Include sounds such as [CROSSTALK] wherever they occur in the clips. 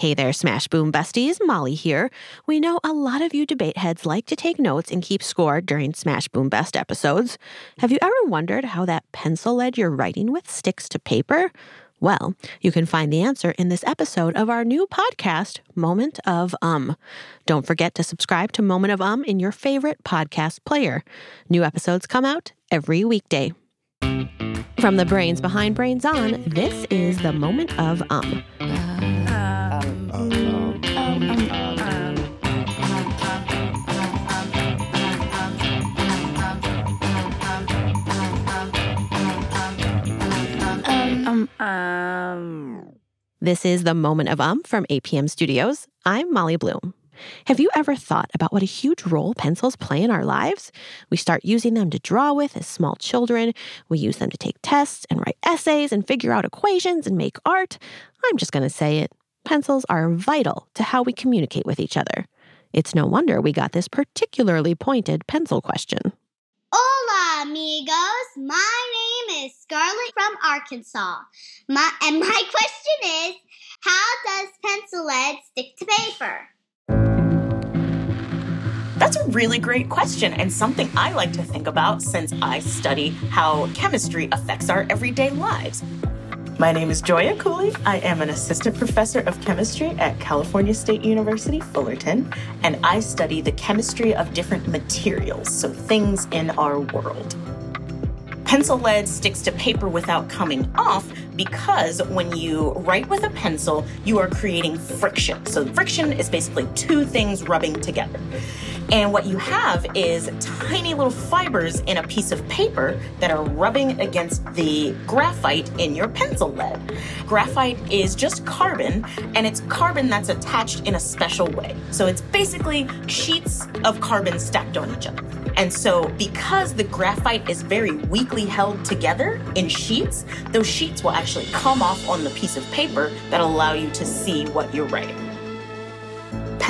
Hey there, Smash Boom Besties. Molly here. We know a lot of you debate heads like to take notes and keep score during Smash Boom Best episodes. Have you ever wondered how that pencil lead you're writing with sticks to paper? Well, you can find the answer in this episode of our new podcast, Moment of Um. Don't forget to subscribe to Moment of Um in your favorite podcast player. New episodes come out every weekday. From the brains behind Brains On, this is the Moment of Um. This is the Moment of Um from APM Studios. I'm Molly Bloom. Have you ever thought about what a huge role pencils play in our lives? We start using them to draw with as small children. We use them to take tests and write essays and figure out equations and make art. I'm just going to say it. Pencils are vital to how we communicate with each other. It's no wonder we got this particularly pointed pencil question. Hola, amigos. My name is Scarlett from Arkansas. My, and my [LAUGHS] question is How does pencil lead stick to paper? That's a really great question and something I like to think about since I study how chemistry affects our everyday lives. My name is Joya Cooley. I am an assistant professor of chemistry at California State University, Fullerton, and I study the chemistry of different materials, so things in our world. Pencil lead sticks to paper without coming off because when you write with a pencil, you are creating friction. So, friction is basically two things rubbing together. And what you have is tiny little fibers in a piece of paper that are rubbing against the graphite in your pencil lead. Graphite is just carbon, and it's carbon that's attached in a special way. So it's basically sheets of carbon stacked on each other. And so, because the graphite is very weakly held together in sheets, those sheets will actually come off on the piece of paper that allow you to see what you're writing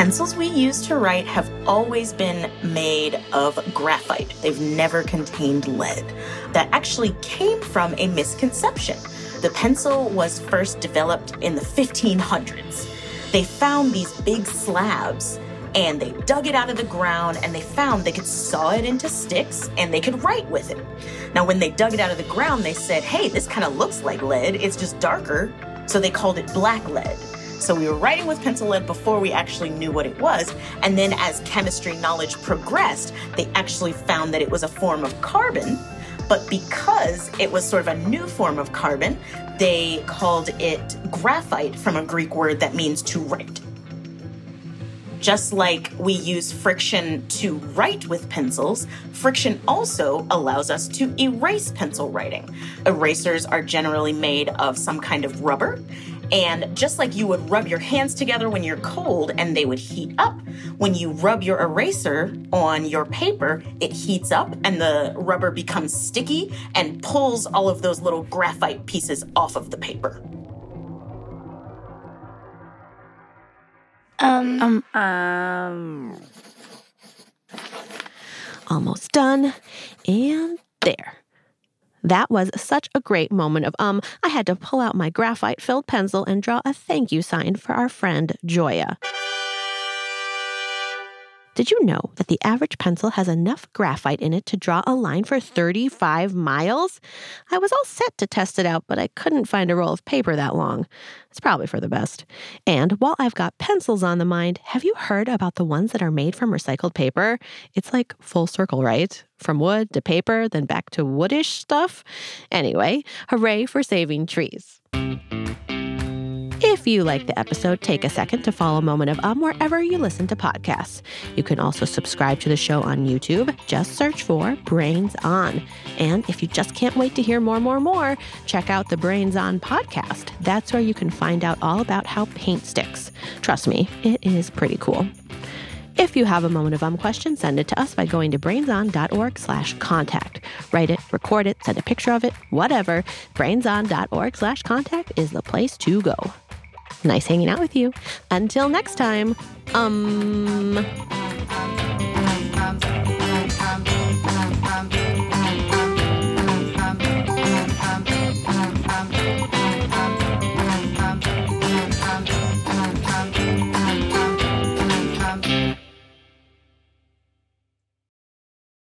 pencils we use to write have always been made of graphite. They've never contained lead. That actually came from a misconception. The pencil was first developed in the 1500s. They found these big slabs and they dug it out of the ground and they found they could saw it into sticks and they could write with it. Now, when they dug it out of the ground, they said, hey, this kind of looks like lead, it's just darker. So they called it black lead. So we were writing with pencil lead before we actually knew what it was. And then as chemistry knowledge progressed, they actually found that it was a form of carbon. But because it was sort of a new form of carbon, they called it graphite from a Greek word that means to write. Just like we use friction to write with pencils, friction also allows us to erase pencil writing. Erasers are generally made of some kind of rubber, and just like you would rub your hands together when you're cold and they would heat up, when you rub your eraser on your paper, it heats up and the rubber becomes sticky and pulls all of those little graphite pieces off of the paper. Um, Um, um. Almost done. And there. That was such a great moment of um. I had to pull out my graphite filled pencil and draw a thank you sign for our friend Joya. Did you know that the average pencil has enough graphite in it to draw a line for 35 miles? I was all set to test it out, but I couldn't find a roll of paper that long. It's probably for the best. And while I've got pencils on the mind, have you heard about the ones that are made from recycled paper? It's like full circle, right? From wood to paper, then back to woodish stuff. Anyway, hooray for saving trees. If you like the episode, take a second to follow Moment of Um wherever you listen to podcasts. You can also subscribe to the show on YouTube. Just search for Brains On. And if you just can't wait to hear more, more, more, check out the Brains On podcast. That's where you can find out all about how paint sticks. Trust me, it is pretty cool. If you have a moment of um question, send it to us by going to brainson.org slash contact. Write it, record it, send a picture of it, whatever. brainson.org slash contact is the place to go. Nice hanging out with you. Until next time, um.